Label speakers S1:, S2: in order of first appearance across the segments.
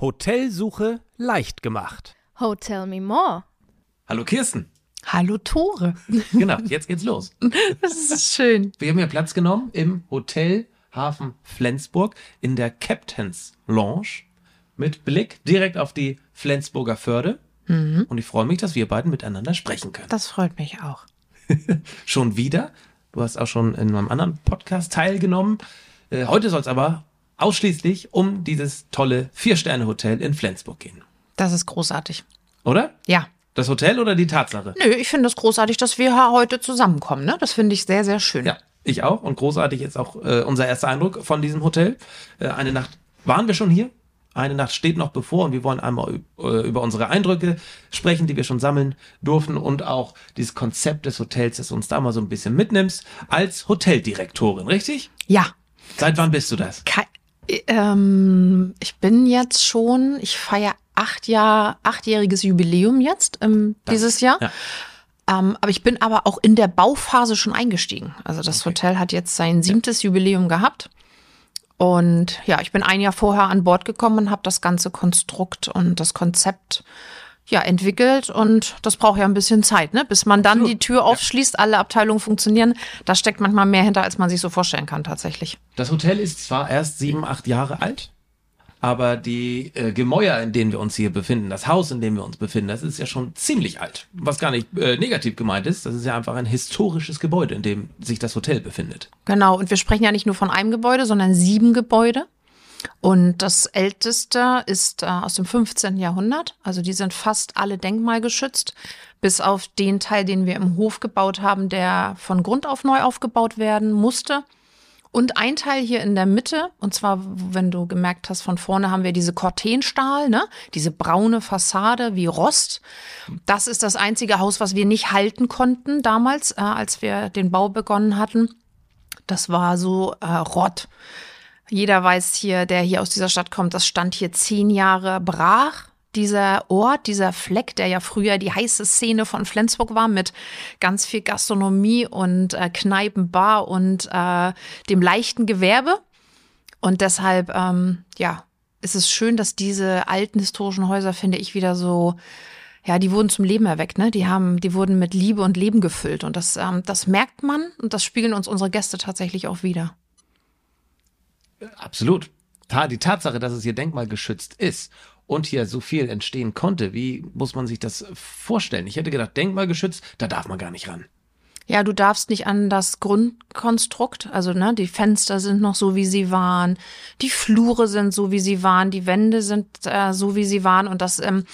S1: Hotelsuche leicht gemacht.
S2: Oh, tell me more.
S1: Hallo Kirsten.
S3: Hallo Tore.
S1: Genau, jetzt geht's los.
S3: Das ist schön.
S1: Wir haben hier Platz genommen im Hotel Hafen Flensburg in der Captain's Lounge mit Blick direkt auf die Flensburger Förde. Und ich freue mich, dass wir beiden miteinander sprechen können.
S3: Das freut mich auch.
S1: Schon wieder. Du hast auch schon in einem anderen Podcast teilgenommen. Äh, heute soll es aber ausschließlich um dieses tolle Vier-Sterne-Hotel in Flensburg gehen.
S3: Das ist großartig.
S1: Oder?
S3: Ja.
S1: Das Hotel oder die Tatsache?
S3: Nö, ich finde es großartig, dass wir heute zusammenkommen. Ne? Das finde ich sehr, sehr schön.
S1: Ja, ich auch. Und großartig ist auch äh, unser erster Eindruck von diesem Hotel. Äh, eine Nacht waren wir schon hier. Eine Nacht steht noch bevor und wir wollen einmal äh, über unsere Eindrücke sprechen, die wir schon sammeln durften und auch dieses Konzept des Hotels, das du uns da mal so ein bisschen mitnimmst, als Hoteldirektorin, richtig?
S3: Ja.
S1: Seit wann bist du das?
S3: Ke ähm, ich bin jetzt schon, ich feiere acht Jahr, achtjähriges Jubiläum jetzt ähm, dieses Jahr.
S1: Ja.
S3: Ähm, aber ich bin aber auch in der Bauphase schon eingestiegen. Also das Hotel hat jetzt sein siebtes Jubiläum gehabt. Und ja, ich bin ein Jahr vorher an Bord gekommen und habe das ganze Konstrukt und das Konzept ja entwickelt und das braucht ja ein bisschen Zeit, ne? Bis man dann die Tür aufschließt, alle Abteilungen funktionieren. Da steckt manchmal mehr hinter, als man sich so vorstellen kann tatsächlich.
S1: Das Hotel ist zwar erst sieben, acht Jahre alt, aber die äh, Gemäuer, in denen wir uns hier befinden, das Haus, in dem wir uns befinden, das ist ja schon ziemlich alt. Was gar nicht äh, negativ gemeint ist, das ist ja einfach ein historisches Gebäude, in dem sich das Hotel befindet.
S3: Genau, und wir sprechen ja nicht nur von einem Gebäude, sondern sieben Gebäude. Und das älteste ist äh, aus dem 15. Jahrhundert. Also die sind fast alle denkmalgeschützt, bis auf den Teil, den wir im Hof gebaut haben, der von Grund auf neu aufgebaut werden musste. Und ein Teil hier in der Mitte, und zwar, wenn du gemerkt hast, von vorne haben wir diese Cortenstahl, ne? Diese braune Fassade wie Rost. Das ist das einzige Haus, was wir nicht halten konnten damals, äh, als wir den Bau begonnen hatten. Das war so äh, Rott. Jeder weiß hier, der hier aus dieser Stadt kommt, das stand hier zehn Jahre brach. Dieser Ort, dieser Fleck, der ja früher die heiße Szene von Flensburg war, mit ganz viel Gastronomie und äh, Kneipen, Bar und äh, dem leichten Gewerbe. Und deshalb, ähm, ja, ist es schön, dass diese alten historischen Häuser, finde ich, wieder so, ja, die wurden zum Leben erweckt, ne? Die haben, die wurden mit Liebe und Leben gefüllt. Und das, ähm, das merkt man und das spiegeln uns unsere Gäste tatsächlich auch wieder.
S1: Absolut. Die Tatsache, dass es hier denkmalgeschützt ist und hier so viel entstehen konnte, wie muss man sich das vorstellen? Ich hätte gedacht, denkmalgeschützt, da darf man gar nicht ran.
S3: Ja, du darfst nicht an das Grundkonstrukt, also ne, die Fenster sind noch so, wie sie waren, die Flure sind so, wie sie waren, die Wände sind äh, so, wie sie waren und das ähm,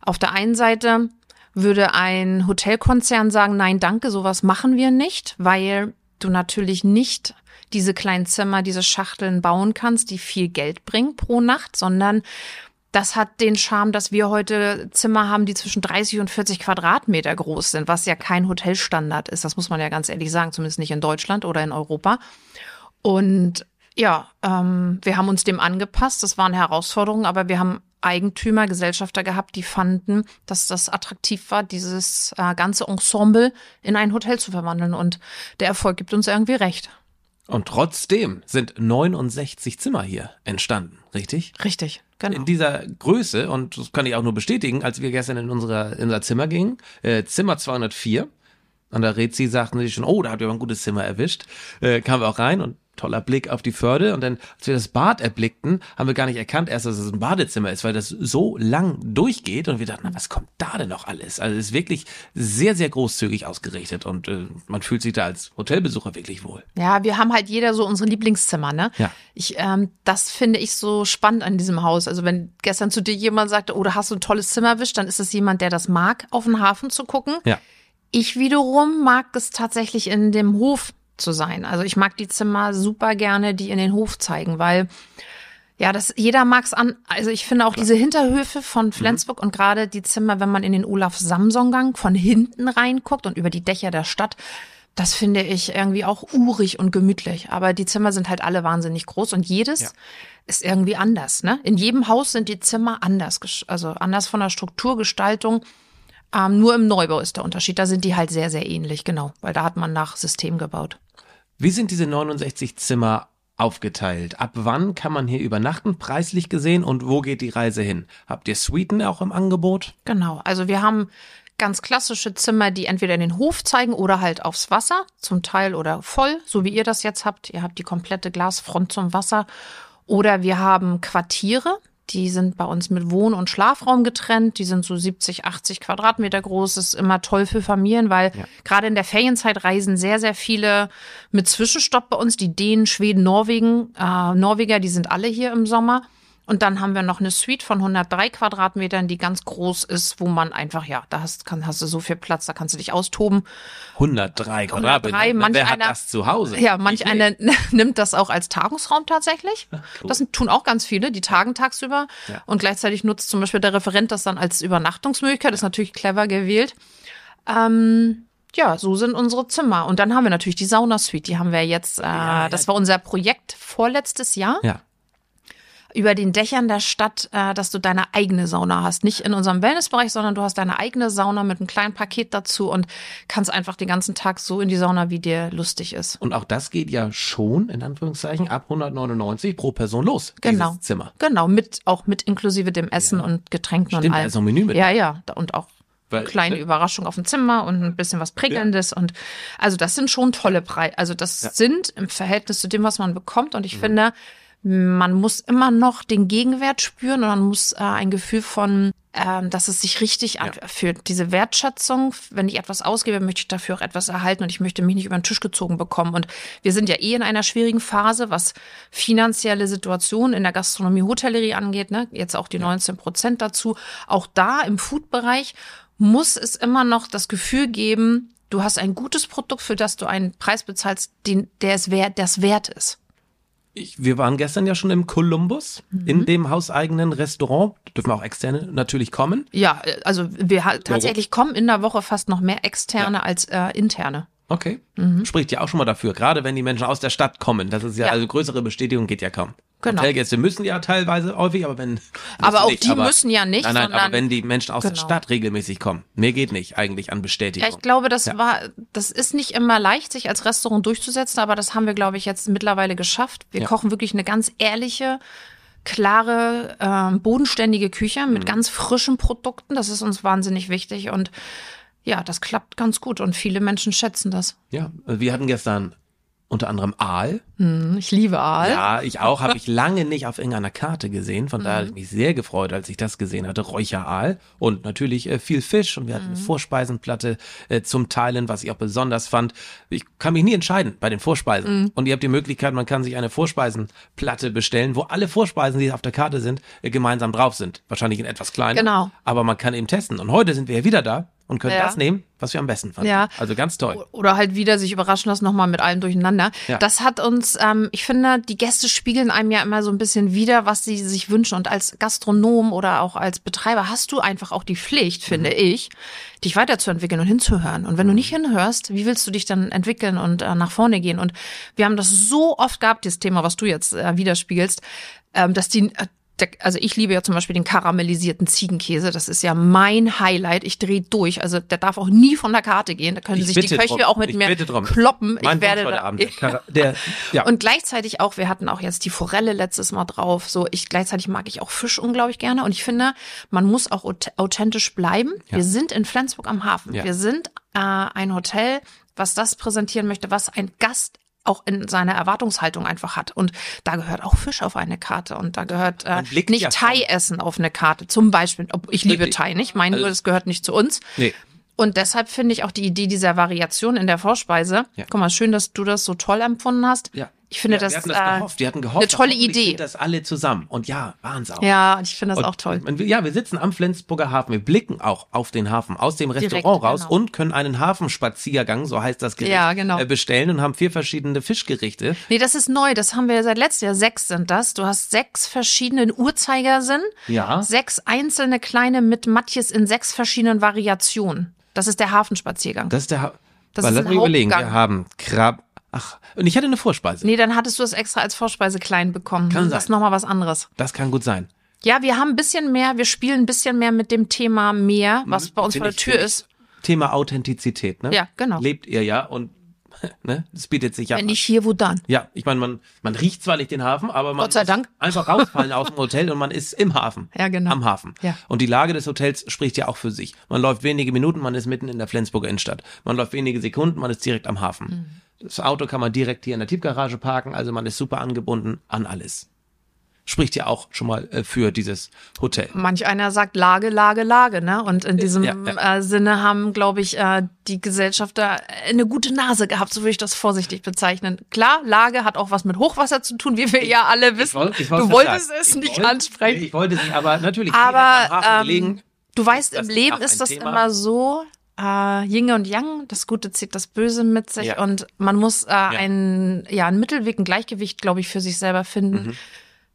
S3: auf der einen Seite würde ein Hotelkonzern sagen, nein, danke, sowas machen wir nicht, weil du natürlich nicht diese kleinen Zimmer, diese Schachteln bauen kannst, die viel Geld bringen pro Nacht, sondern das hat den Charme, dass wir heute Zimmer haben, die zwischen 30 und 40 Quadratmeter groß sind, was ja kein Hotelstandard ist. Das muss man ja ganz ehrlich sagen, zumindest nicht in Deutschland oder in Europa. Und ja, ähm, wir haben uns dem angepasst. Das waren Herausforderungen, aber wir haben Eigentümer, Gesellschafter gehabt, die fanden, dass das attraktiv war, dieses äh, ganze Ensemble in ein Hotel zu verwandeln. Und der Erfolg gibt uns irgendwie recht.
S1: Und trotzdem sind 69 Zimmer hier entstanden, richtig?
S3: Richtig, genau.
S1: In dieser Größe, und das kann ich auch nur bestätigen, als wir gestern in, unserer, in unser Zimmer gingen, äh, Zimmer 204, an der Rezi sagten sie schon, oh, da habt ihr aber ein gutes Zimmer erwischt, äh, kamen wir auch rein und toller Blick auf die Förde und dann, als wir das Bad erblickten, haben wir gar nicht erkannt erst, dass es ein Badezimmer ist, weil das so lang durchgeht und wir dachten, na, was kommt da denn noch alles? Also es ist wirklich sehr, sehr großzügig ausgerichtet und äh, man fühlt sich da als Hotelbesucher wirklich wohl.
S3: Ja, wir haben halt jeder so unsere Lieblingszimmer, ne?
S1: Ja.
S3: Ich, ähm, das finde ich so spannend an diesem Haus. Also wenn gestern zu dir jemand sagte, oh, da hast du ein tolles Zimmer erwischt, dann ist es jemand, der das mag, auf den Hafen zu gucken.
S1: Ja.
S3: Ich wiederum mag es tatsächlich in dem Hof zu sein. Also ich mag die Zimmer super gerne, die in den Hof zeigen, weil ja, das jeder mag's an. Also ich finde auch diese Hinterhöfe von Flensburg und gerade die Zimmer, wenn man in den Olaf Samson Gang von hinten reinguckt und über die Dächer der Stadt, das finde ich irgendwie auch urig und gemütlich. Aber die Zimmer sind halt alle wahnsinnig groß und jedes
S1: Ja.
S3: ist irgendwie anders. Ne? In jedem Haus sind die Zimmer anders, also anders von der Strukturgestaltung. Ähm, nur im Neubau ist der Unterschied. Da sind die halt sehr, sehr ähnlich, genau, weil da hat man nach System gebaut.
S1: Wie sind diese 69 Zimmer aufgeteilt. Ab wann kann man hier übernachten, preislich gesehen, und wo geht die Reise hin? Habt ihr Suiten auch im Angebot?
S3: Genau, also wir haben ganz klassische Zimmer, die entweder in den Hof zeigen oder halt aufs Wasser, zum Teil oder voll, so wie ihr das jetzt habt. Ihr habt die komplette Glasfront zum Wasser. Oder wir haben Quartiere, die sind bei uns mit Wohn- und Schlafraum getrennt. Die sind so 70, 80 Quadratmeter groß. Das ist immer toll für Familien, weil
S1: Ja.
S3: gerade in der Ferienzeit reisen sehr, sehr viele mit Zwischenstopp bei uns. Die Dänen, Schweden, Norwegen, äh, Norweger, die sind alle hier im Sommer. Und dann haben wir noch eine Suite von 103 Quadratmetern, die ganz groß ist, wo man einfach, ja, da hast, kann, hast du so viel Platz, da kannst du dich austoben.
S1: 103 Quadratmeter.
S3: 103, manch
S1: Wer hat
S3: einer-
S1: das zu Hause?
S3: Ja, manch einer nimmt das auch als Tagungsraum tatsächlich.
S1: cool.
S3: Das tun auch ganz viele, die tagen tagsüber.
S1: Ja.
S3: Und gleichzeitig nutzt zum Beispiel der Referent das dann als Übernachtungsmöglichkeit. Das ist natürlich clever gewählt. Ähm, ja, so sind unsere Zimmer. Und dann haben wir natürlich die Saunasuite. Die haben wir jetzt, äh,
S1: ja.
S3: das war unser Projekt vorletztes Jahr
S1: Ja.
S3: Über den Dächern der Stadt, äh, dass du deine eigene Sauna hast. Nicht in unserem Wellnessbereich, sondern du hast deine eigene Sauna mit einem kleinen Paket dazu und kannst einfach den ganzen Tag so in die Sauna, wie dir lustig ist.
S1: Und auch das geht ja schon, in Anführungszeichen, ab 199 pro Person los.
S3: Genau.
S1: Zimmer.
S3: Genau, mit, auch mit inklusive dem Essen und Getränken und
S1: Stimmt,
S3: allem.
S1: also ein Menü mit.
S3: Ja, ja, und auch
S1: Weil-
S3: kleine
S1: ne?
S3: Überraschung auf dem Zimmer und ein bisschen was Prickelndes und also das sind schon tolle Preise. Also das sind im Verhältnis zu dem, was man bekommt und ich
S1: Mhm.
S3: finde, man muss immer noch den Gegenwert spüren und man muss äh, ein Gefühl von, ähm, dass es sich richtig anfühlt. Diese Wertschätzung, wenn ich etwas ausgebe, möchte ich dafür auch etwas erhalten und ich möchte mich nicht über den Tisch gezogen bekommen. Und wir sind ja eh in einer schwierigen Phase, was finanzielle Situation in der Gastronomie, Hotellerie angeht. Ne? Jetzt auch die 19 Prozent dazu. Auch da im Food-Bereich muss es immer noch das Gefühl geben, du hast ein gutes Produkt, für das du einen Preis bezahlst, den, der es wert, der es wert ist.
S1: Ich, wir waren gestern ja schon im Columbus,
S3: Mhm.
S1: in dem hauseigenen Restaurant. Dürfen auch Externe natürlich kommen.
S3: Ja, äh, also wir tatsächlich kommen in der Woche fast noch mehr externe als äh, interne.
S1: Okay.
S3: Mhm.
S1: Spricht ja auch schon mal dafür, gerade wenn die Menschen aus der Stadt kommen. Das ist ja,
S3: Ja.
S1: also größere Bestätigung geht ja kaum.
S3: Genau.
S1: Hotelgäste müssen ja teilweise häufig, aber wenn.
S3: Aber auch
S1: nicht,
S3: die müssen ja nicht,
S1: Nein, nein,
S3: sondern-
S1: aber wenn die Menschen aus der
S3: Genau.
S1: Stadt regelmäßig kommen. Mehr geht nicht eigentlich an Bestätigung.
S3: Ja, ich glaube, das
S1: Ja.
S3: war, das ist nicht immer leicht, sich als Restaurant durchzusetzen, aber das haben wir, glaube ich, jetzt mittlerweile geschafft. Wir
S1: Ja.
S3: kochen wirklich eine ganz ehrliche, klare, ähm, bodenständige Küche
S1: Mhm.
S3: mit ganz frischen Produkten. Das ist uns wahnsinnig wichtig und ja, das klappt ganz gut und viele Menschen schätzen das.
S1: Ja, wir hatten gestern unter anderem Aal.
S3: Hm, Ich liebe Aal.
S1: Ja, ich auch. Habe ich lange nicht auf irgendeiner Karte gesehen. Von
S3: Mhm.
S1: daher habe ich mich sehr gefreut, als ich das gesehen hatte. Räucheraal und natürlich äh, viel Fisch. Und wir hatten eine
S3: Mhm.
S1: Vorspeisenplatte äh, zum Teilen, was ich auch besonders fand. Ich kann mich nie entscheiden bei den Vorspeisen.
S3: Mhm.
S1: Und ihr habt die Möglichkeit, man kann sich eine Vorspeisenplatte bestellen, wo alle Vorspeisen, die auf der Karte sind, äh, gemeinsam drauf sind. Wahrscheinlich in etwas kleiner.
S3: Genau.
S1: Aber man kann eben testen. Und heute sind wir ja wieder da und können
S3: Ja.
S1: das nehmen, was wir am besten fanden.
S3: Ja.
S1: Also ganz toll.
S3: Oder halt wieder sich überraschen lassen, nochmal mit allem durcheinander.
S1: Ja.
S3: Das hat uns, ähm, ich finde, die Gäste spiegeln einem ja immer so ein bisschen wieder, was sie sich wünschen. Und als Gastronom oder auch als Betreiber hast du einfach auch die Pflicht, finde ich, dich weiterzuentwickeln und hinzuhören. Und wenn du nicht hinhörst, wie willst du dich dann entwickeln und äh, nach vorne gehen? Und wir haben das so oft gehabt, dieses Thema, was du jetzt äh, widerspiegelst, ähm, dass die, äh, also ich liebe ja zum Beispiel den karamellisierten Ziegenkäse. Das ist ja mein Highlight. Ich drehe durch. Also der darf auch nie von der Karte gehen. Da können
S1: Ich
S3: sich die Köche
S1: drum.
S3: auch mit
S1: Ich
S3: mir kloppen.
S1: Mein
S3: ich werde da,
S1: Abend. Kara- der, ja.
S3: und gleichzeitig auch, wir hatten auch jetzt die Forelle letztes Mal drauf. So, ich gleichzeitig mag ich auch Fisch unglaublich gerne. Und ich finde, man muss auch aut- authentisch bleiben. Wir sind in Flensburg am Hafen.
S1: Ja.
S3: Wir sind äh, ein Hotel, was das präsentieren möchte, was ein Gast auch in seiner Erwartungshaltung einfach hat. Und da gehört auch Fisch auf eine Karte und da gehört äh, nicht
S1: ja
S3: Thai-Essen auf eine Karte. Zum Beispiel, ob ich liebe. Thai nicht, meine
S1: Also-
S3: nur, das gehört nicht zu uns.
S1: nee.
S3: Und deshalb finde ich auch die Idee dieser Variation in der Vorspeise.
S1: Ja.
S3: Guck mal, schön, dass du das so toll empfunden hast.
S1: Ja.
S3: Ich finde
S1: ja,
S3: das,
S1: wir hatten das
S3: äh,
S1: gehofft. Wir hatten gehofft,
S3: eine tolle Idee.
S1: Das alle zusammen. Und ja, auch.
S3: Ja, und ich finde das
S1: Und-
S3: auch toll.
S1: Und ja, wir sitzen am Flensburger Hafen. Wir blicken auch auf den Hafen aus dem
S3: Direkt,
S1: Restaurant raus
S3: genau.
S1: und können einen Hafenspaziergang, so heißt das Gericht,
S3: Ja, genau.
S1: äh, bestellen und haben vier verschiedene Fischgerichte.
S3: Nee, das ist neu. Das haben wir seit letztem Jahr. Sechs sind das. Du hast sechs verschiedene Uhrzeigersinn.
S1: Ja.
S3: Sechs einzelne kleine mit Matjes in sechs verschiedenen Variationen. Das ist der Hafenspaziergang.
S1: Das ist der ha
S3: Das
S1: Weil,
S3: ist
S1: lass mich überlegen. Wir haben Krab. Ach, und ich hatte eine Vorspeise.
S3: nee, dann hattest du es extra als Vorspeise klein bekommen.
S1: Kann
S3: das ist
S1: sein.
S3: nochmal was anderes.
S1: Das kann gut sein.
S3: Ja, wir haben ein bisschen mehr, wir spielen ein bisschen mehr mit dem Thema Meer, was bei uns vor der Tür
S1: ich
S3: ist.
S1: Thema Authentizität, ne?
S3: Ja, genau.
S1: Lebt ihr ja und ne? Das bietet sich ja.
S3: Wenn nicht hier, wo dann?
S1: Ja, ich meine, man, man riecht zwar nicht den Hafen, aber man
S3: Gott sei
S1: muss
S3: Dank.
S1: einfach rausfallen aus dem Hotel und man ist im Hafen.
S3: Ja, genau.
S1: Am Hafen.
S3: Ja.
S1: Und die Lage des Hotels spricht ja auch für sich. Man läuft wenige Minuten, man ist mitten in der Flensburger Innenstadt. Man läuft wenige Sekunden, man ist direkt am Hafen.
S3: Mhm.
S1: Das Auto kann man direkt hier in der Tiefgarage parken, also man ist super angebunden an alles. Spricht ja auch schon mal äh, für dieses Hotel.
S3: Manch einer sagt Lage, Lage, Lage, ne? Und in diesem
S1: Ja, ja.
S3: Äh, Sinne haben, glaube ich, äh, die Gesellschafter eine gute Nase gehabt, so würde ich das vorsichtig bezeichnen. Klar, Lage hat auch was mit Hochwasser zu tun, wie wir ja alle wissen.
S1: woll- ich
S3: du
S1: wollte
S3: wolltest es
S1: ich
S3: nicht
S1: wollte-
S3: ansprechen.
S1: Ich wollte es, aber natürlich
S3: Aber ähm,
S1: gelegen.
S3: du weißt, im Leben ist das
S1: Thema.
S3: immer so, äh, Yin und Yang, das Gute zieht das Böse mit sich
S1: Ja.
S3: und man muss äh, einen, ja, einen Mittelweg, ein Gleichgewicht, glaube ich, für sich selber finden.
S1: Mhm.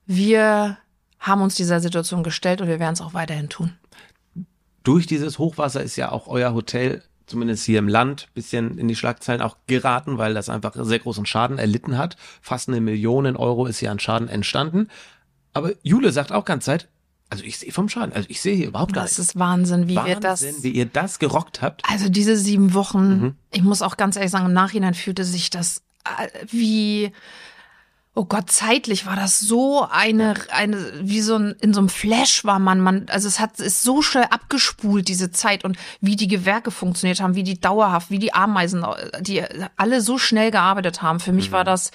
S3: Wir haben uns dieser Situation gestellt und wir werden es auch weiterhin tun.
S1: durch dieses Hochwasser ist ja auch euer Hotel, zumindest hier im Land, bisschen in die Schlagzeilen auch geraten, weil das einfach sehr großen Schaden erlitten hat. Fast eine Million Euro ist hier an Schaden entstanden. Aber Jule sagt auch ganz Zeit, also ich sehe vom Schaden, also ich sehe hier überhaupt gar
S3: Das
S1: nichts.
S3: ist Wahnsinn, wie
S1: Wahnsinn,
S3: das.
S1: wie ihr das gerockt habt.
S3: Also diese sieben Wochen,
S1: Mhm.
S3: ich muss auch ganz ehrlich sagen, im Nachhinein fühlte sich das äh, wie, oh Gott, zeitlich war das so eine, eine, wie so ein, in so einem Flash war man, man, also es hat, ist so schnell abgespult, diese Zeit und wie die Gewerke funktioniert haben, wie die dauerhaft, wie die Ameisen, die alle so schnell gearbeitet haben. Für mich war das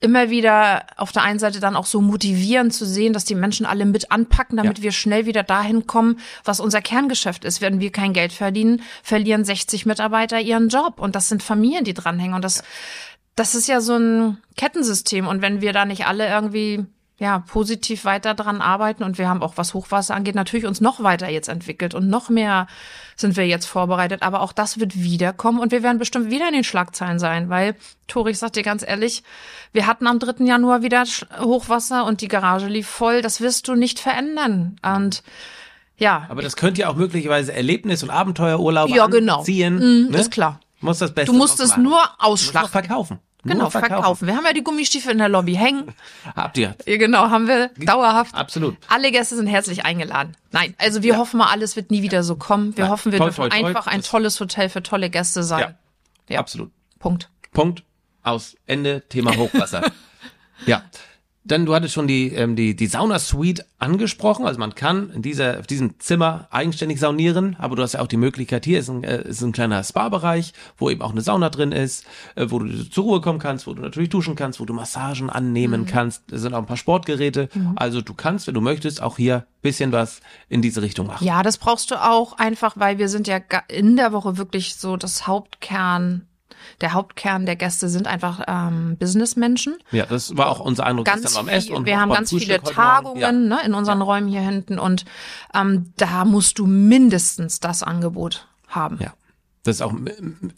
S3: immer wieder auf der einen Seite dann auch so motivierend zu sehen, dass die Menschen alle mit anpacken, damit
S1: Ja.
S3: wir schnell wieder dahin kommen, was unser Kerngeschäft ist. Wenn wir kein Geld verdienen, verlieren 60 Mitarbeiter ihren Job. Und das sind Familien, die dranhängen. Und das, das ist ja so ein Kettensystem. Und wenn wir da nicht alle irgendwie ja, positiv weiter dran arbeiten und wir haben auch, was Hochwasser angeht, natürlich uns noch weiter jetzt entwickelt und noch mehr sind wir jetzt vorbereitet. Aber auch das wird wiederkommen und wir werden bestimmt wieder in den Schlagzeilen sein, weil, Tori, ich sag dir ganz ehrlich, wir hatten am 3. Januar wieder Hochwasser und die Garage lief voll. Das wirst du nicht verändern. Und ja,
S1: Aber das könnte ja auch möglicherweise Erlebnis- und Abenteuerurlaube
S3: ja, genau.
S1: ziehen.
S3: Mhm,
S1: ne?
S3: Ist klar.
S1: Muss das Beste
S3: Du musst es
S1: machen.
S3: nur ausschlachten.
S1: verkaufen.
S3: Genau,
S1: Nur
S3: verkaufen. Wir haben ja die Gummistiefel in der Lobby hängen.
S1: Habt ihr.
S3: Ja, genau, haben wir dauerhaft.
S1: Absolut.
S3: Alle Gäste sind herzlich eingeladen. Nein, also wir hoffen mal, alles wird nie wieder so kommen. Wir
S1: Nein,
S3: hoffen, wir
S1: toi,
S3: dürfen
S1: toi,
S3: einfach ein tolles Hotel für tolle Gäste sein.
S1: Ja, absolut.
S3: Punkt.
S1: Punkt. Aus. Ende. Thema Hochwasser. ja. Dann, du hattest schon die, ähm, die, die Sauna-Suite angesprochen. Also man kann in dieser, auf diesem Zimmer eigenständig saunieren, aber du hast ja auch die Möglichkeit, hier ist ein, äh, ist ein kleiner Spa-Bereich, wo eben auch eine Sauna drin ist, äh, wo du zur Ruhe kommen kannst, wo du natürlich duschen kannst, wo du Massagen
S3: Mhm.
S1: annehmen kannst. Es sind auch ein paar Sportgeräte. Also du kannst, wenn du möchtest, auch hier bisschen was in diese Richtung machen.
S3: Ja, das brauchst du auch einfach, weil wir sind ja in der Woche wirklich so das Hauptkern. Der Hauptkern der Gäste sind einfach ähm, Businessmenschen.
S1: Ja, das war auch unser Eindruck
S3: ganz viel,
S1: Essen und
S3: wir haben ganz viele
S1: Frühstück Morgen.
S3: Tagungen
S1: Ja.
S3: ne, in unseren Räumen hier hinten und ähm, da musst du mindestens das Angebot haben.
S1: Ja. Das ist auch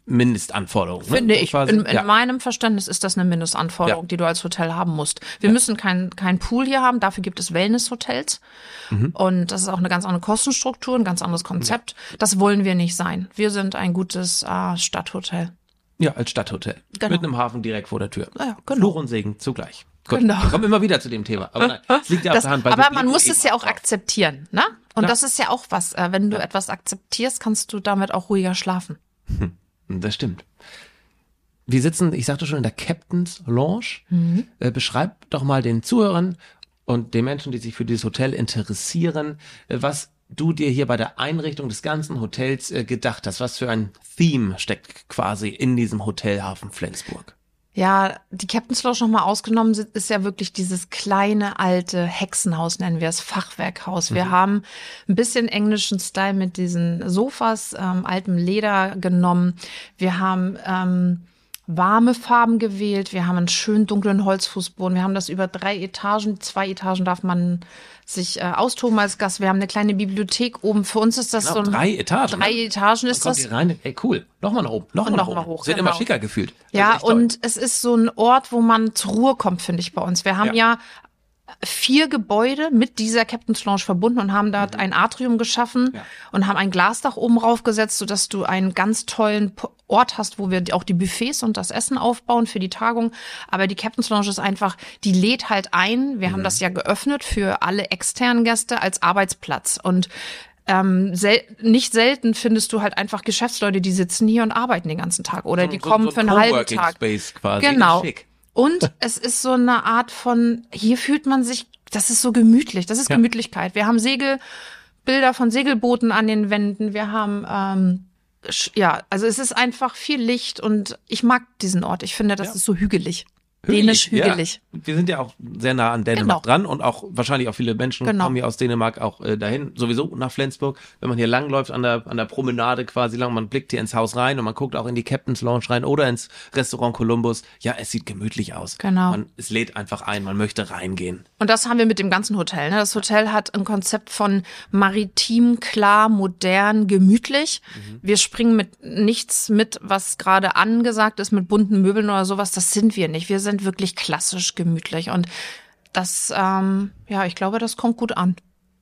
S1: Mindestanforderung. ne?
S3: Finde ich.
S1: Quasi.
S3: In, in
S1: ja.
S3: meinem Verständnis ist das eine Mindestanforderung,
S1: Ja.
S3: die du als Hotel haben musst. Wir müssen kein, kein Pool hier haben, dafür gibt es Wellnesshotels.
S1: Mhm.
S3: Und das ist auch eine ganz andere Kostenstruktur, ein ganz anderes Konzept. Das wollen wir nicht sein. Wir sind ein gutes äh, Stadthotel.
S1: Ja, als Stadthotel.
S3: Genau.
S1: Mit einem Hafen direkt vor der Tür.
S3: Ja, genau.
S1: Fluch und Segen zugleich. Gut,
S3: Genau.
S1: wir kommen immer wieder zu dem Thema. Aber nein, es liegt ja auf
S3: Das,
S1: der Hand. weil
S3: aber man muss es ja auch
S1: drauf.
S3: akzeptieren, ne? Und das ist ja auch was. Äh, wenn du etwas akzeptierst, kannst du damit auch ruhiger schlafen.
S1: Das stimmt. Wir sitzen, ich sagte schon, in der Captain's Lounge.
S3: Mhm.
S1: Äh, beschreib doch mal den Zuhörern und den Menschen, die sich für dieses Hotel interessieren, äh, was du dir hier bei der Einrichtung des ganzen Hotels äh, gedacht hast. Was für ein Theme steckt quasi in diesem Hotelhafen Flensburg?
S3: Ja, die Captain's Lodge nochmal ausgenommen ist ja wirklich dieses kleine alte Hexenhaus, nennen wir es, Fachwerkhaus. Wir haben ein bisschen englischen Style mit diesen Sofas, ähm, altem Leder genommen. Wir haben ähm, warme Farben gewählt. Wir haben einen schönen dunklen Holzfußboden. Wir haben das über drei Etagen. Zwei Etagen darf man sich äh, austoben als Gast. Wir haben eine kleine Bibliothek oben. Für uns ist das
S1: Genau,
S3: so ein,
S1: drei Etagen.
S3: Drei
S1: ne?
S3: Etagen ist das.
S1: rein, ey cool, nochmal nach oben, nochmal nach
S3: noch
S1: oben.
S3: mal hoch,
S1: Wird
S3: genau.
S1: immer schicker gefühlt. Das
S3: Ja, und es ist so ein Ort, wo man zur Ruhe kommt, finde ich bei uns. Wir haben
S1: Ja.
S3: ja, vier Gebäude mit dieser Captain's Lounge verbunden und haben dort ein Atrium geschaffen
S1: Mhm. Ja.
S3: und haben ein Glasdach oben raufgesetzt, sodass du einen ganz tollen Ort hast, wo wir auch die Buffets und das Essen aufbauen für die Tagung. Aber die Captain's Lounge ist einfach, die lädt halt ein. Wir
S1: Mhm.
S3: haben das ja geöffnet für alle externen Gäste als Arbeitsplatz und ähm, sel nicht selten findest du halt einfach Geschäftsleute, die sitzen hier und arbeiten den ganzen Tag oder die
S1: So-
S3: kommen
S1: so
S3: für
S1: ein
S3: einen halben Tag.
S1: Space quasi.
S3: Genau.
S1: Schick.
S3: Und es ist so eine Art von, hier fühlt man sich, das ist so gemütlich, das ist
S1: Ja.
S3: Gemütlichkeit. Wir haben Segelbilder von Segelbooten an den Wänden, wir haben, ähm, ja, also es ist einfach viel Licht und ich mag diesen Ort. Ich finde, das
S1: Ja.
S3: ist so hügelig. Dänisch hügelig.
S1: Ja. Wir sind ja auch sehr nah an Dänemark
S3: Genau.
S1: dran und auch wahrscheinlich auch viele Menschen
S3: Genau.
S1: kommen hier aus Dänemark auch äh, dahin, sowieso nach Flensburg. Wenn man hier langläuft an der, an der Promenade quasi lang, man blickt hier ins Haus rein und man guckt auch in die Captain's Lounge rein oder ins Restaurant Columbus. Ja, es sieht gemütlich aus.
S3: Genau.
S1: Man, es lädt einfach ein, man möchte reingehen.
S3: Und das haben wir mit dem ganzen Hotel. Ne? Das Hotel hat ein Konzept von maritim, klar, modern, gemütlich. Wir springen mit nichts mit, was gerade angesagt ist, mit bunten Möbeln oder sowas. Das sind wir nicht. Wir sind wirklich klassisch gemütlich. Und das, ähm, ja, ich glaube, das kommt gut an.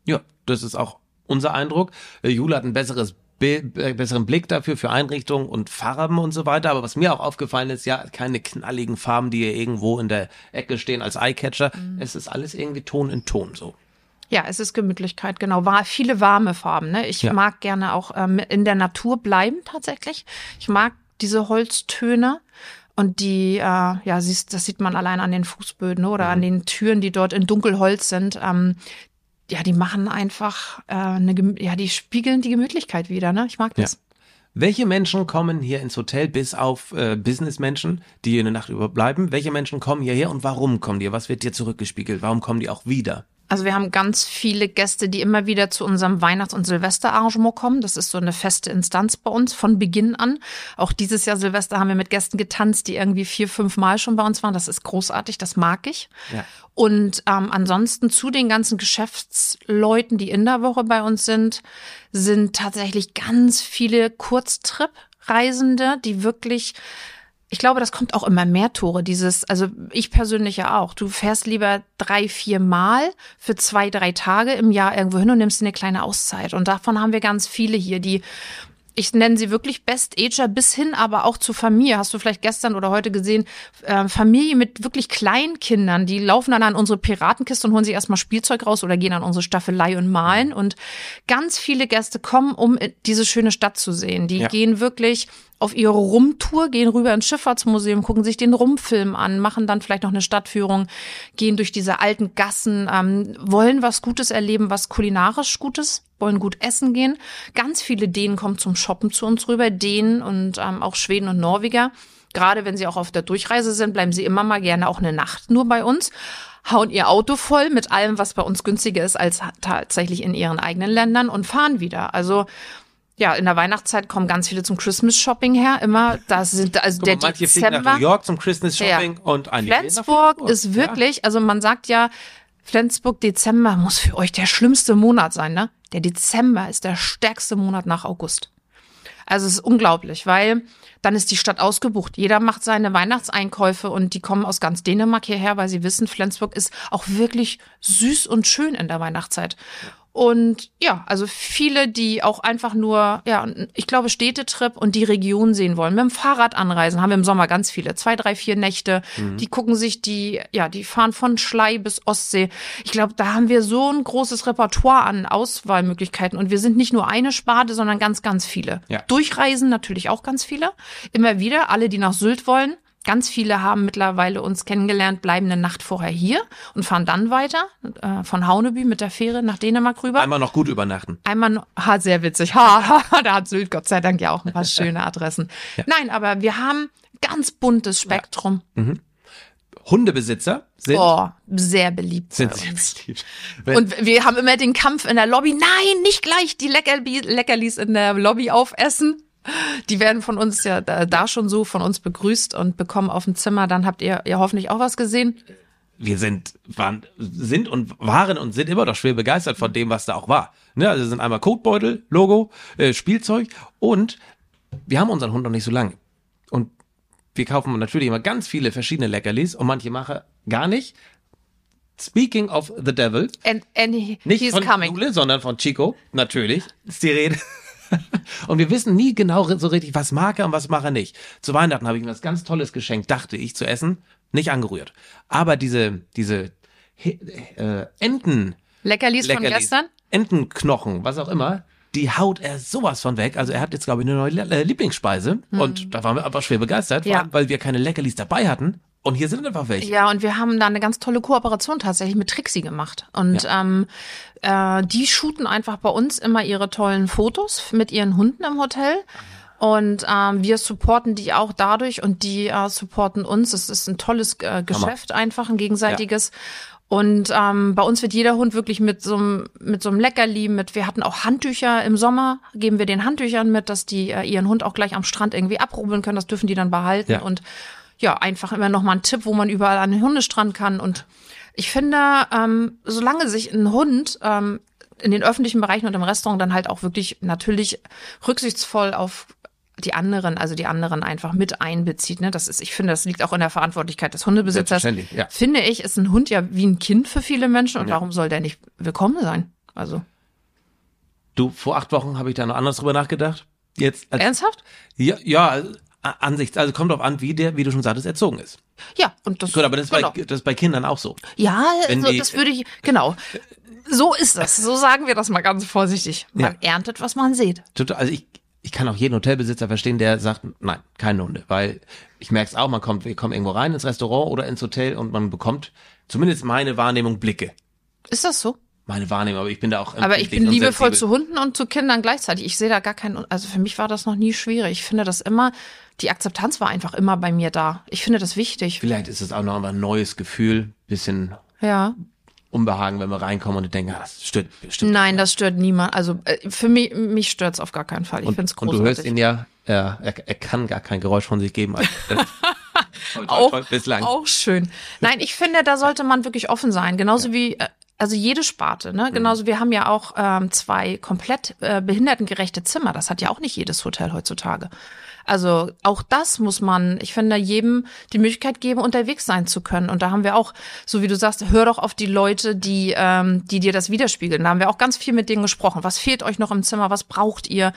S1: Ja, das ist auch unser Eindruck. Äh, Jule hat ein besseres äh, besseren Blick dafür für Einrichtungen und Farben und so weiter. Aber was mir auch aufgefallen ist, ja, keine knalligen Farben, die hier irgendwo in der Ecke stehen als Eyecatcher. Es ist alles irgendwie Ton in Ton so.
S3: Ja, es ist Gemütlichkeit, genau. War viele warme Farben. Ne? Ich
S1: Ja.
S3: mag gerne auch ähm, in der Natur bleiben tatsächlich. Ich mag diese Holztöne. Und die, äh, ja, siehst, das sieht man allein an den Fußböden oder an den Türen, die dort in Dunkelholz sind. Ähm, ja, die machen einfach äh, eine, ja, die spiegeln die Gemütlichkeit wieder. Ne? Ich mag das.
S1: Welche Menschen kommen hier ins Hotel, bis auf äh, Businessmenschen, die hier eine Nacht überbleiben? Welche Menschen kommen hierher und warum kommen die? Was wird dir zurückgespiegelt? Warum kommen die auch wieder?
S3: Also wir haben ganz viele Gäste, die immer wieder zu unserem Weihnachts- und Silvesterarrangement kommen. Das ist so eine feste Instanz bei uns von Beginn an. Auch dieses Jahr Silvester haben wir mit Gästen getanzt, die irgendwie vier, fünf Mal schon bei uns waren. Das ist großartig, das mag ich.
S1: Ja.
S3: Und ähm, ansonsten zu den ganzen Geschäftsleuten, die in der Woche bei uns sind, sind tatsächlich ganz viele Kurztrip-Reisende, die wirklich ich glaube, das kommt auch immer mehr Tore. Dieses, also ich persönlich ja auch. Du fährst lieber drei, vier Mal für zwei, drei Tage im Jahr irgendwo hin und nimmst dir eine kleine Auszeit. Und davon haben wir ganz viele hier, die ich nenne sie wirklich Best Ager bis hin, aber auch zu Familie. Hast du vielleicht gestern oder heute gesehen, äh, Familie mit wirklich kleinen Kindern, die laufen dann an unsere Piratenkiste und holen sich erstmal Spielzeug raus oder gehen an unsere Staffelei und malen. Und ganz viele Gäste kommen, um diese schöne Stadt zu sehen. Die
S1: Ja.
S3: gehen wirklich auf ihre Rumtour, gehen rüber ins Schifffahrtsmuseum, gucken sich den Rumfilm an, machen dann vielleicht noch eine Stadtführung, gehen durch diese alten Gassen, ähm, wollen was Gutes erleben, was kulinarisch Gutes, wollen gut essen gehen. Ganz viele Dänen kommen zum Shoppen zu uns rüber, Dänen und ähm, auch Schweden und Norweger. Gerade wenn sie auch auf der Durchreise sind, bleiben sie immer mal gerne auch eine Nacht nur bei uns hauen ihr Auto voll mit allem, was bei uns günstiger ist als tatsächlich in ihren eigenen Ländern und fahren wieder. Also ja, in der Weihnachtszeit kommen ganz viele zum Christmas Shopping her. Immer, das sind also
S1: Guck
S3: der
S1: mal, manche fliegen nach
S3: Dezember.
S1: New York zum Christmas Shopping
S3: Ja.
S1: und einige nach
S3: Flensburg ist wirklich, also man sagt ja, Flensburg Dezember muss für euch der schlimmste Monat sein, ne? Der Dezember ist der stärkste Monat nach August. Also es ist unglaublich, weil dann ist die Stadt ausgebucht. Jeder macht seine Weihnachtseinkäufe und die kommen aus ganz Dänemark hierher, weil sie wissen, Flensburg ist auch wirklich süß und schön in der Weihnachtszeit. Und ja, also viele, die auch einfach nur, ja, ich glaube, Städtetrip und die Region sehen wollen. Mit dem Fahrrad anreisen haben wir im Sommer ganz viele. Zwei, drei, vier Nächte. Die gucken sich die, ja, die fahren von Schlei bis Ostsee. Ich glaube, da haben wir so ein großes Repertoire an Auswahlmöglichkeiten. Und wir sind nicht nur eine Sparte, sondern ganz, ganz viele.
S1: Ja.
S3: Durchreisen natürlich auch ganz viele. Immer wieder, alle, die nach Sylt wollen. Ganz viele haben mittlerweile uns kennengelernt, bleiben eine Nacht vorher hier und fahren dann weiter äh, von Hauneby mit der Fähre nach Dänemark rüber.
S1: Einmal noch gut übernachten.
S3: Einmal, no- ha, sehr witzig. Ha, ha, da hat Sylt Gott sei Dank ja auch ein paar schöne Adressen. Nein, aber wir haben ganz buntes Spektrum.
S1: Hundebesitzer sind,
S3: Oh, sehr beliebt.
S1: sind sehr beliebt.
S3: Und wir haben immer den Kampf in der Lobby. Nein, nicht gleich die Leckerli Leckerlis in der Lobby aufessen. Die werden von uns ja da, da schon so von uns begrüßt und bekommen auf dem Zimmer. Dann habt ihr ja hoffentlich auch was gesehen.
S1: wir sind, waren, sind und waren und sind immer noch schwer begeistert von dem, was da auch war. Ne, also sind einmal Kotbeutel, Logo, äh, Spielzeug und wir haben unseren Hund noch nicht so lange. Und wir kaufen natürlich immer ganz viele verschiedene Leckerlis und manche machen gar nicht. Speaking of the devil,
S3: And, and he,
S1: nicht
S3: he's
S1: von
S3: coming.
S1: Jule, sondern von Chico, natürlich, ist die Rede. Und wir wissen nie genau so richtig, was mag er und was mag er nicht. Zu Weihnachten habe ich ihm was ganz Tolles geschenkt, dachte ich, zu essen. Nicht angerührt. Aber diese, diese äh, Enten,
S3: Leckerlis von
S1: Leckerlis,
S3: gestern?
S1: Entenknochen, was auch immer, die haut er sowas von weg. Also er hat jetzt, glaube ich, eine neue äh, Lieblingsspeise. Und da waren wir aber schwer begeistert,
S3: Ja.
S1: weil wir keine Leckerlis dabei hatten. Und hier sind einfach welche.
S3: Ja, und wir haben da eine ganz tolle Kooperation tatsächlich mit Trixie gemacht. Und ähm, äh, die shooten einfach bei uns immer ihre tollen Fotos mit ihren Hunden im Hotel. Und ähm, wir supporten die auch dadurch und die äh, supporten uns. Es ist ein tolles äh, Geschäft, einfach ein gegenseitiges. Und ähm, bei uns wird jeder Hund wirklich mit so einem mit so einem Leckerli mit. Wir hatten auch Handtücher im Sommer, geben wir den Handtüchern mit, dass die äh, ihren Hund auch gleich am Strand irgendwie abrubbeln können. Das dürfen die dann behalten
S1: Ja.
S3: und ja, einfach immer noch mal ein Tipp, wo man überall an den Hundestrand kann. Und ich finde, ähm, solange sich ein Hund ähm, in den öffentlichen Bereichen und im Restaurant dann halt auch wirklich natürlich rücksichtsvoll auf die anderen, also die anderen einfach mit einbezieht. Ne? Das ist, ich finde, das liegt auch in der Verantwortlichkeit des Hundebesitzers.
S1: Ja.
S3: Finde ich, ist ein Hund ja wie ein Kind für viele Menschen und
S1: Ja.
S3: warum soll der nicht willkommen sein? Also
S1: Du, vor acht Wochen habe ich da noch anders drüber nachgedacht. Jetzt, als,
S3: ernsthaft?
S1: ja, ja, Ansicht, also kommt drauf an, wie der, wie du schon sagtest, erzogen ist.
S3: Ja, und das
S1: Gut, aber das ist,
S3: genau.
S1: bei, das ist bei Kindern auch so.
S3: Ja,
S1: Wenn
S3: also
S1: die-
S3: das würde ich, genau. So ist das. So sagen wir das mal ganz vorsichtig. Man erntet, was man sieht.
S1: Total, also ich, ich kann auch jeden Hotelbesitzer verstehen, der sagt, nein, keine Hunde, weil ich merke es auch, man kommt, wir kommen irgendwo rein ins Restaurant oder ins Hotel und man bekommt zumindest meine Wahrnehmung Blicke.
S3: Ist das so?
S1: Meine Wahrnehmung, aber ich bin da auch
S3: Aber ich bin
S1: und
S3: liebevoll zu Hunden und zu Kindern gleichzeitig. Ich sehe da gar keinen, also für mich war das noch nie schwierig. Ich finde das immer, die Akzeptanz war einfach immer bei mir da. Ich finde das wichtig.
S1: Vielleicht ist es auch noch ein neues Gefühl, bisschen
S3: Ja.
S1: Unbehagen, wenn wir reinkommen und denken, ah, das stört bestimmt.
S3: Nein, das stört niemand. Also äh, für mich, mich stört's auf gar keinen Fall. Ich
S1: und,
S3: find's
S1: und
S3: großartig.
S1: du hörst ihn ja, er, er, kann gar kein Geräusch von sich geben. Also, toll, toll,
S3: auch,
S1: toll, bislang.
S3: auch schön. Nein, ich finde, da sollte man wirklich offen sein. Genauso wie, äh, also jede Sparte,
S1: Mhm.
S3: ne? Genauso, wir haben ja auch ähm, zwei komplett äh, behindertengerechte Zimmer. Das hat ja auch nicht jedes Hotel heutzutage. Also auch das muss man, ich finde, jedem die Möglichkeit geben, unterwegs sein zu können. Und da haben wir auch, so wie du sagst, hör doch auf die Leute, die, ähm, die dir das widerspiegeln. Da haben wir auch ganz viel mit denen gesprochen. Was fehlt euch noch im Zimmer? Was braucht ihr?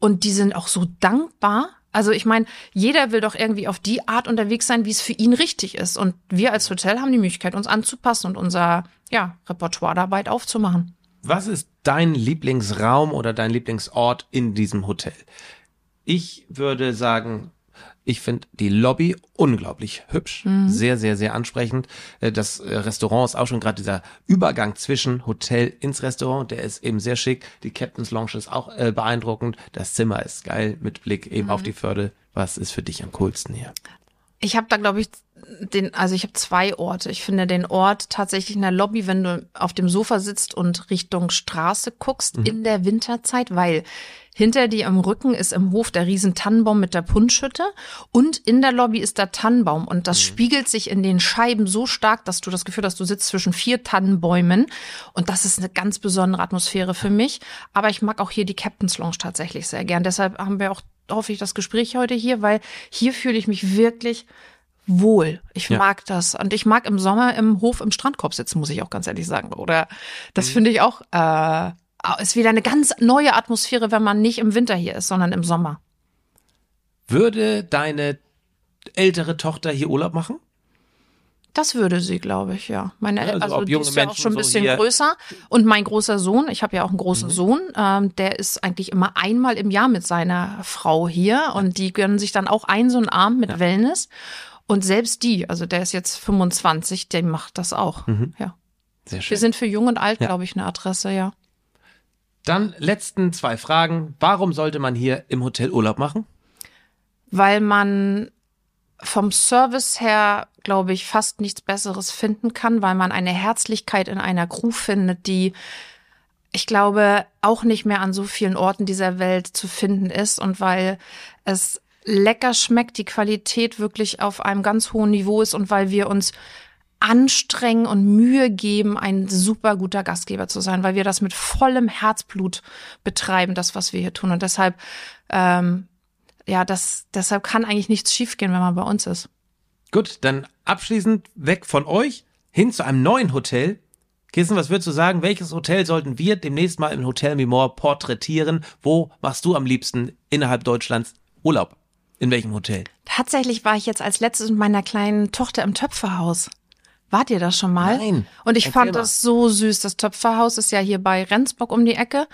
S3: Und die sind auch so dankbar. Also ich meine, jeder will doch irgendwie auf die Art unterwegs sein, wie es für ihn richtig ist. Und wir als Hotel haben die Möglichkeit, uns anzupassen und unser ja, Repertoire dabei aufzumachen.
S1: Was ist dein Lieblingsraum oder dein Lieblingsort in diesem Hotel? Ich würde sagen, ich finde die Lobby unglaublich hübsch, sehr, sehr, sehr ansprechend. Äh, Das äh, Restaurant ist auch schon gerade dieser Übergang zwischen Hotel ins Restaurant, der ist eben sehr schick. Die Captain's Lounge ist auch äh, beeindruckend. Das Zimmer ist geil mit Blick eben auf die Förde. Was ist für dich am coolsten hier?
S3: Ich habe da, glaube ich, den, also ich habe zwei Orte. Ich finde den Ort tatsächlich in der Lobby, wenn du auf dem Sofa sitzt und Richtung Straße guckst in der Winterzeit, weil hinter dir im Rücken ist im Hof der riesen Tannenbaum mit der Punschhütte und in der Lobby ist der Tannenbaum und das spiegelt sich in den Scheiben so stark, dass du das Gefühl hast, du sitzt zwischen vier Tannenbäumen und das ist eine ganz besondere Atmosphäre für mich. Aber ich mag auch hier die Captain's Lounge tatsächlich sehr gern. Deshalb haben wir auch hoffe ich das Gespräch heute hier, weil hier fühle ich mich wirklich wohl. Ich
S1: Ja.
S3: mag das. Und ich mag im Sommer im Hof im Strandkorb sitzen, muss ich auch ganz ehrlich sagen. Oder das finde ich auch, äh, ist wieder eine ganz neue Atmosphäre, wenn man nicht im Winter hier ist, sondern im Sommer.
S1: Würde deine ältere Tochter hier Urlaub machen?
S3: Das würde sie, glaube ich, ja. Meine,
S1: Ja, also
S3: also, die ist ja auch schon ein
S1: so
S3: bisschen
S1: hier-
S3: größer. Und mein großer Sohn, ich habe ja auch einen
S1: Mhm.
S3: großen Sohn, ähm, der ist eigentlich immer einmal im Jahr mit seiner Frau hier und die gönnen sich dann auch ein so einen Abend mit Wellness. Und selbst die, also der ist jetzt 25, der macht das auch.
S1: Mhm.
S3: Ja.
S1: Sehr schön.
S3: Wir sind für jung und alt,
S1: Ja.
S3: glaube ich, eine Adresse, ja.
S1: Dann letzten zwei Fragen. Warum sollte man hier im Hotel Urlaub machen?
S3: Weil man vom Service her, glaube ich, fast nichts Besseres finden kann, weil man eine Herzlichkeit in einer Crew findet, die ich glaube auch nicht mehr an so vielen Orten dieser Welt zu finden ist und weil es lecker schmeckt, die Qualität wirklich auf einem ganz hohen Niveau ist und weil wir uns anstrengen und Mühe geben, ein super guter Gastgeber zu sein, weil wir das mit vollem Herzblut betreiben, das, was wir hier tun. Und deshalb, ähm, ja, das, deshalb kann eigentlich nichts schiefgehen, wenn man bei uns ist.
S1: Gut, dann abschließend weg von euch hin zu einem neuen Hotel. Kissen, was würdest du sagen? Welches Hotel sollten wir demnächst mal im Hotel Mimor porträtieren? Wo machst du am liebsten innerhalb Deutschlands Urlaub? In welchem Hotel?
S3: Tatsächlich war ich jetzt als letztes mit meiner kleinen Tochter im Töpferhaus. Wart ihr das schon mal?
S1: Nein.
S3: Und ich
S1: Erzähl
S3: fand
S1: mal.
S3: das so süß. Das Töpferhaus ist ja hier bei Rendsburg um die Ecke.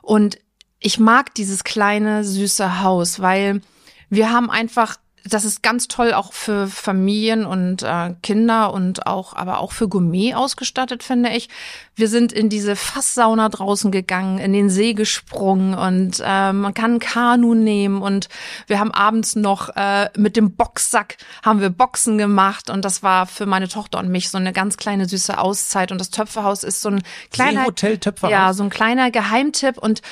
S3: Und ich mag dieses kleine, süße Haus, weil wir haben einfach das ist ganz toll auch für Familien und äh, Kinder und auch, aber auch für Gourmet ausgestattet, finde ich. Wir sind in diese Fasssauna draußen gegangen, in den See gesprungen und äh, man kann Kanu nehmen und wir haben abends noch äh, mit dem Boxsack haben wir Boxen gemacht und das war für meine Tochter und mich so eine ganz kleine süße Auszeit und das Töpferhaus ist so ein kleiner
S1: Hotel Töpferhaus.
S3: Ja, so ein kleiner Geheimtipp und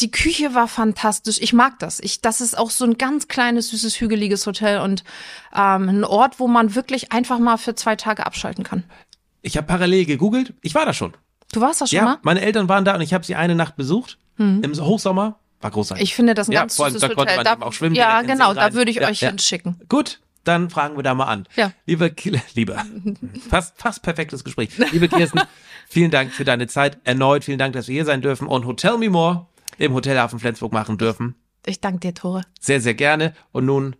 S3: die Küche war fantastisch. Ich mag das. Ich, das ist auch so ein ganz kleines, süßes, hügeliges Hotel und ähm, ein Ort, wo man wirklich einfach mal für zwei Tage abschalten kann.
S1: Ich habe parallel gegoogelt. Ich war da schon.
S3: Du warst da schon
S1: ja,
S3: mal?
S1: meine Eltern waren da und ich habe sie eine Nacht besucht. Im Hochsommer. War großartig.
S3: Ich finde das ein
S1: Ja,
S3: ganz süßes
S1: da konnte
S3: Hotel.
S1: man eben auch schwimmen
S3: ja, genau, da würde ich
S1: Ja,
S3: euch
S1: ja.
S3: hinschicken.
S1: Gut, dann fragen wir da mal an.
S3: Ja.
S1: Liebe, Ki- lieber, fast, fast perfektes Gespräch. Liebe Kirsten, vielen Dank für deine Zeit. Erneut vielen Dank, dass wir hier sein dürfen und Hotel Me More im Hotelhafen Flensburg machen dürfen.
S3: Ich danke dir, Tore.
S1: Sehr, sehr gerne. Und nun,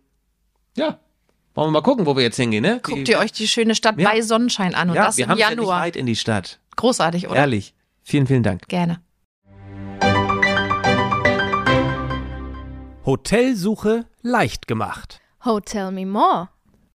S1: ja, wollen wir mal gucken, wo wir jetzt hingehen, ne?
S3: Guckt
S1: Die-
S3: ihr euch die schöne Stadt
S1: Ja.
S3: bei Sonnenschein an und
S1: ja,
S3: das
S1: wir
S3: im
S1: haben ja nicht
S3: Januar.
S1: weit in die Stadt.
S3: Großartig, oder?
S1: Ehrlich. Vielen, vielen Dank.
S3: Gerne.
S2: Hotelsuche leicht gemacht.
S4: Hotel Me More.